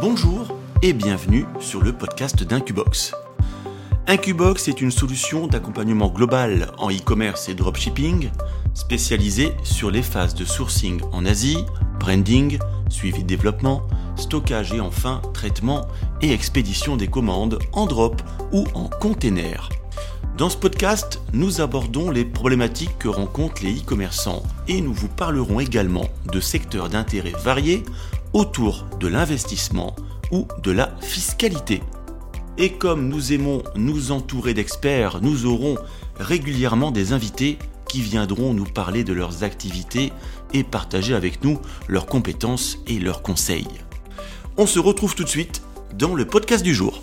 Bonjour et bienvenue sur le podcast d'Incubox. Incubox est une solution d'accompagnement global en e-commerce et dropshipping spécialisée sur les phases de sourcing en Asie, branding, suivi de développement, stockage et enfin traitement et expédition des commandes en drop ou en container. Dans ce podcast, nous abordons les problématiques que rencontrent les e-commerçants et nous vous parlerons également de secteurs d'intérêt variés autour de l'investissement ou de la fiscalité. Et comme nous aimons nous entourer d'experts, nous aurons régulièrement des invités qui viendront nous parler de leurs activités et partager avec nous leurs compétences et leurs conseils. On se retrouve tout de suite dans le podcast du jour.